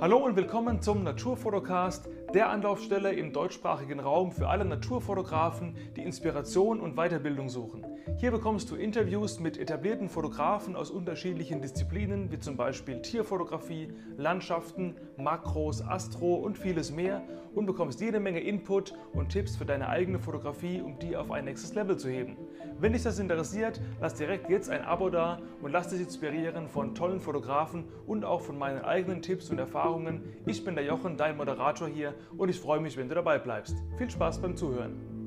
Hallo und willkommen zum Naturfotocast, der Anlaufstelle im deutschsprachigen Raum für alle Naturfotografen, die Inspiration und Weiterbildung suchen. Hier bekommst du Interviews mit etablierten Fotografen aus unterschiedlichen Disziplinen, wie zum Beispiel Tierfotografie, Landschaften, Makros, Astro und vieles mehr und bekommst jede Menge Input und Tipps für deine eigene Fotografie, um die auf ein nächstes Level zu heben. Wenn dich das interessiert, lass direkt jetzt ein Abo da und lass dich inspirieren von tollen Fotografen und auch von meinen eigenen Tipps und Erfahrungen. Ich bin der Jochen, dein Moderator hier und ich freue mich, wenn du dabei bleibst. Viel Spaß beim Zuhören.